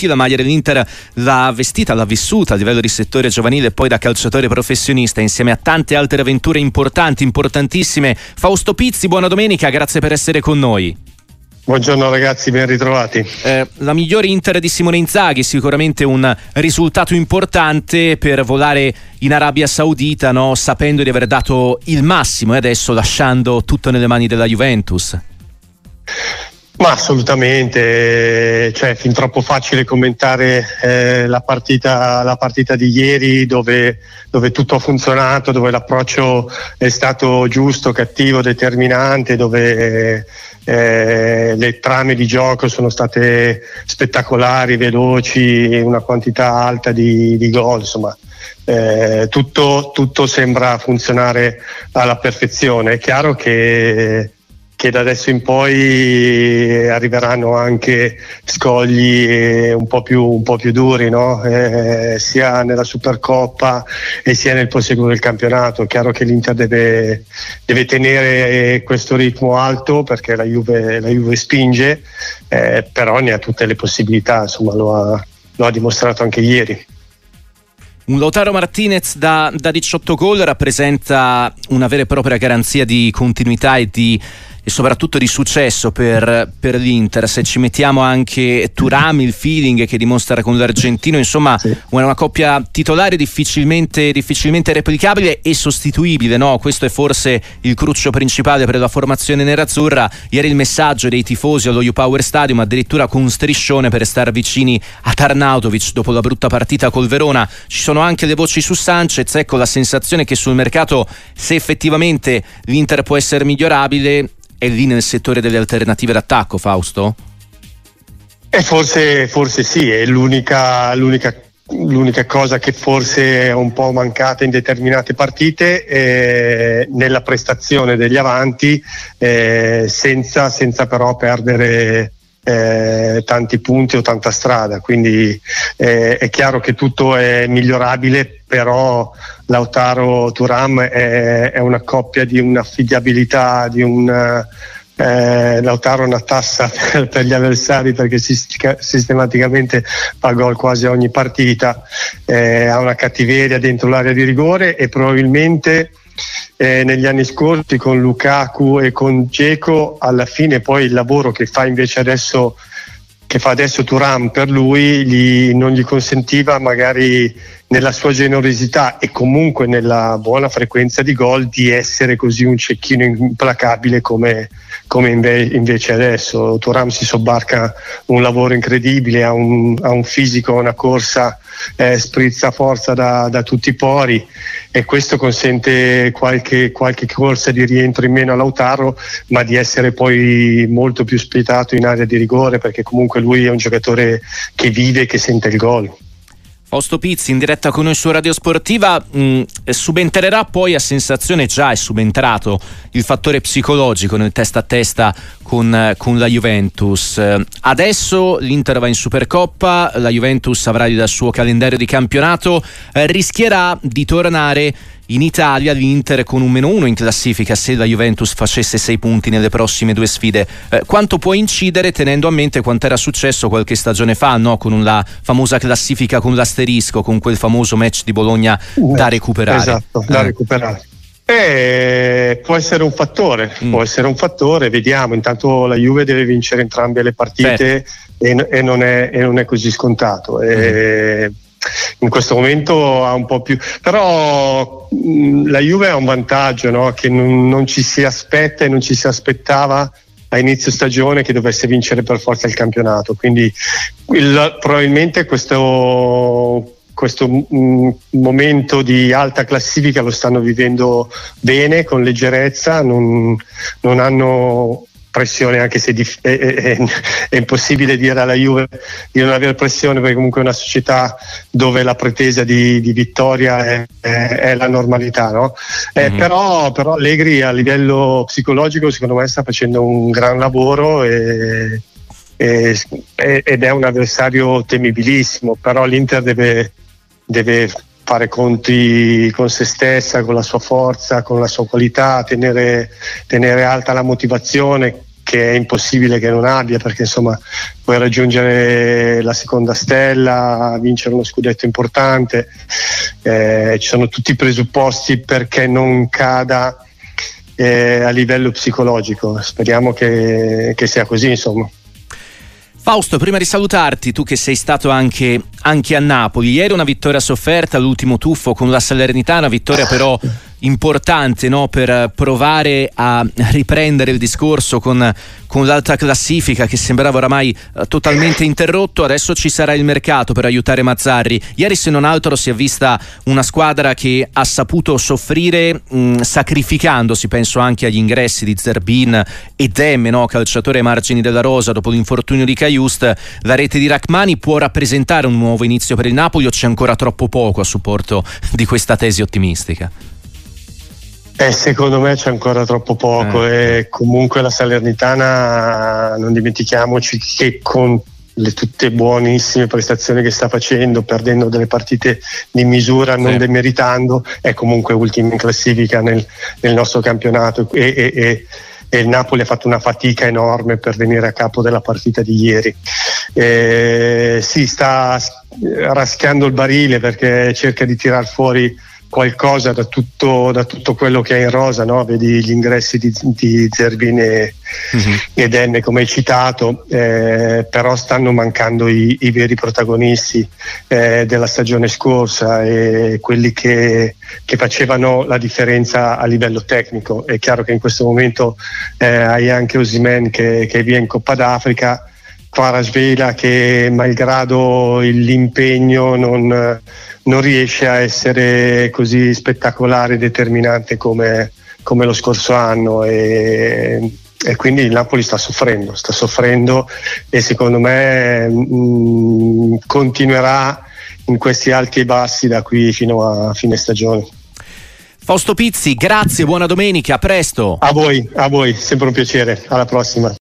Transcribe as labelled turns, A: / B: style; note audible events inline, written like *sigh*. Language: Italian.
A: Chi la maglia dell'Inter l'ha vestita, l'ha vissuta a livello di settore giovanile e poi da calciatore professionista insieme a tante altre avventure importanti, importantissime. Fausto Pizzi, buona domenica, grazie per essere con noi.
B: Buongiorno ragazzi, ben ritrovati.
A: Eh, la migliore Inter di Simone Inzaghi, sicuramente un risultato importante per volare in Arabia Saudita, no? sapendo di aver dato il massimo e adesso lasciando tutto nelle mani della Juventus.
B: Ma assolutamente, cioè fin troppo facile commentare eh, la, partita, la, partita, di ieri dove, dove, tutto ha funzionato, dove l'approccio è stato giusto, cattivo, determinante, dove eh, le trame di gioco sono state spettacolari, veloci, una quantità alta di, di gol, insomma. Eh, tutto, tutto sembra funzionare alla perfezione. È chiaro che che da adesso in poi arriveranno anche scogli un po' più, un po più duri, no? eh, sia nella Supercoppa e sia nel proseguo del campionato. È chiaro che l'Inter deve, deve tenere questo ritmo alto perché la Juve, la Juve spinge, eh, però ne ha tutte le possibilità, insomma lo ha, lo ha dimostrato anche ieri.
A: Un Lautaro Martinez da, da 18 gol rappresenta una vera e propria garanzia di continuità e di e soprattutto di successo per, per, l'Inter. Se ci mettiamo anche Turami, il feeling che dimostra con l'argentino, insomma, sì. una coppia titolare difficilmente, difficilmente replicabile e sostituibile. No? Questo è forse il cruccio principale per la formazione nerazzurra. Ieri il messaggio dei tifosi allo U-Power Stadium, addirittura con un striscione per stare vicini a Tarnautovic dopo la brutta partita col Verona. Ci sono anche le voci su Sanchez. Ecco la sensazione che sul mercato, se effettivamente l'Inter può essere migliorabile, è lì nel settore delle alternative d'attacco, Fausto?
B: Eh, forse, forse sì, è l'unica, l'unica, l'unica, cosa che forse è un po' mancata in determinate partite è nella prestazione degli avanti, eh, senza, senza però perdere eh, tanti punti o tanta strada, quindi eh, è chiaro che tutto è migliorabile, però Lautaro Turam è, è una coppia di un'affidabilità, di un eh, Lautaro una tassa *laughs* per, per, gli avversari perché sistematicamente fa gol quasi ogni partita, eh, ha una cattiveria dentro l'area di rigore e probabilmente eh, negli anni scorsi con Lukaku e con Geco alla fine poi il lavoro che fa invece adesso che fa adesso Turan per lui gli, non gli consentiva magari nella sua generosità e comunque nella buona frequenza di gol di essere così un cecchino implacabile come, come inve- invece adesso. Turam si sobbarca un lavoro incredibile, ha un, ha un fisico, una corsa, eh, sprizza forza da, da, tutti i pori e questo consente qualche, qualche corsa di rientro in meno a Lautaro, ma di essere poi molto più spietato in area di rigore perché comunque lui è un giocatore che vive e che sente il gol.
A: Fausto Pizzi in diretta con noi su Radio Sportiva. Mh, mm, subentrerà poi a sensazione già è subentrato il fattore psicologico nel testa a testa con, con la Juventus. Adesso l'Inter va in Supercoppa la Juventus avrà il suo calendario di campionato eh, rischierà di tornare in Italia l'Inter con un meno uno in classifica se la Juventus facesse sei punti nelle prossime due sfide. Eh, quanto può incidere tenendo a mente quanto era successo qualche stagione fa, no? con la famosa classifica con l'asterisco, con quel famoso match di Bologna da recuperare?
B: Esatto, da eh. recuperare. Eh, può essere un fattore, mm. può essere un fattore, vediamo. Intanto la Juve deve vincere entrambe le partite e, e, non è, e, non è, così scontato. Mm in questo momento ha un po' più però mh, la Juve ha un vantaggio no? che non, non, ci si aspetta e non ci si aspettava a inizio stagione che dovesse vincere per forza il campionato quindi il, probabilmente questo questo mh, momento di alta classifica lo stanno vivendo bene, con leggerezza, non, non hanno pressione anche se dif- è, è, è, impossibile dire alla Juve di non avere pressione perché comunque è una società dove la pretesa di, di vittoria è, è, la normalità no? eh, mm-hmm. però, però, Allegri a livello psicologico secondo me sta facendo un gran lavoro e, e, ed è un avversario temibilissimo però l'Inter deve, deve fare conti con se stessa, con la sua forza, con la sua qualità, tenere, tenere alta la motivazione che è impossibile che non abbia perché insomma puoi raggiungere la seconda stella, vincere uno scudetto importante, eh, ci sono tutti i presupposti perché non cada eh, a livello psicologico, speriamo che, che sia così insomma.
A: Fausto, prima di salutarti, tu che sei stato anche, anche, a Napoli, ieri una vittoria sofferta, l'ultimo tuffo con la Salernitana, vittoria però importante no? per provare a riprendere il discorso con, con l'alta classifica che sembrava oramai uh, totalmente interrotto. Adesso ci sarà il mercato per aiutare Mazzarri. Ieri, se non altro, si è vista una squadra che ha saputo soffrire mh, sacrificandosi. Penso anche agli ingressi di Zerbin e Demme, no? calciatore ai margini della rosa dopo l'infortunio di Caiust. La rete di Rachmani può rappresentare un nuovo inizio per il Napoli o c'è ancora troppo poco a supporto di questa tesi ottimistica?
B: Eh, secondo me c'è ancora troppo poco eh. e comunque la Salernitana non dimentichiamoci che con le tutte buonissime prestazioni che sta facendo, perdendo delle partite di misura, non sì. demeritando, è comunque ultima in classifica nel, nel nostro campionato e, e, e, e, il Napoli ha fatto una fatica enorme per venire a capo della partita di ieri. Eh, si sta raschiando il barile perché cerca di tirar fuori qualcosa da tutto, da tutto, quello che è in rosa, no? vedi gli ingressi di, di Zerbin e, uh-huh. ed Enne come hai citato, eh, però stanno mancando i, i veri protagonisti eh, della stagione scorsa e quelli che, che, facevano la differenza a livello tecnico. È chiaro che in questo momento eh, hai anche Osimen che, che è via in Coppa d'Africa, Kvarasvela che malgrado l'impegno non non riesce a essere così spettacolare e determinante come, come lo scorso anno e, e, quindi il Napoli sta soffrendo, sta soffrendo e secondo me mh, mm, continuerà in questi alti e bassi da qui fino a fine stagione.
A: Fausto Pizzi, grazie, buona domenica, a presto.
B: A voi, a voi, sempre un piacere, alla prossima.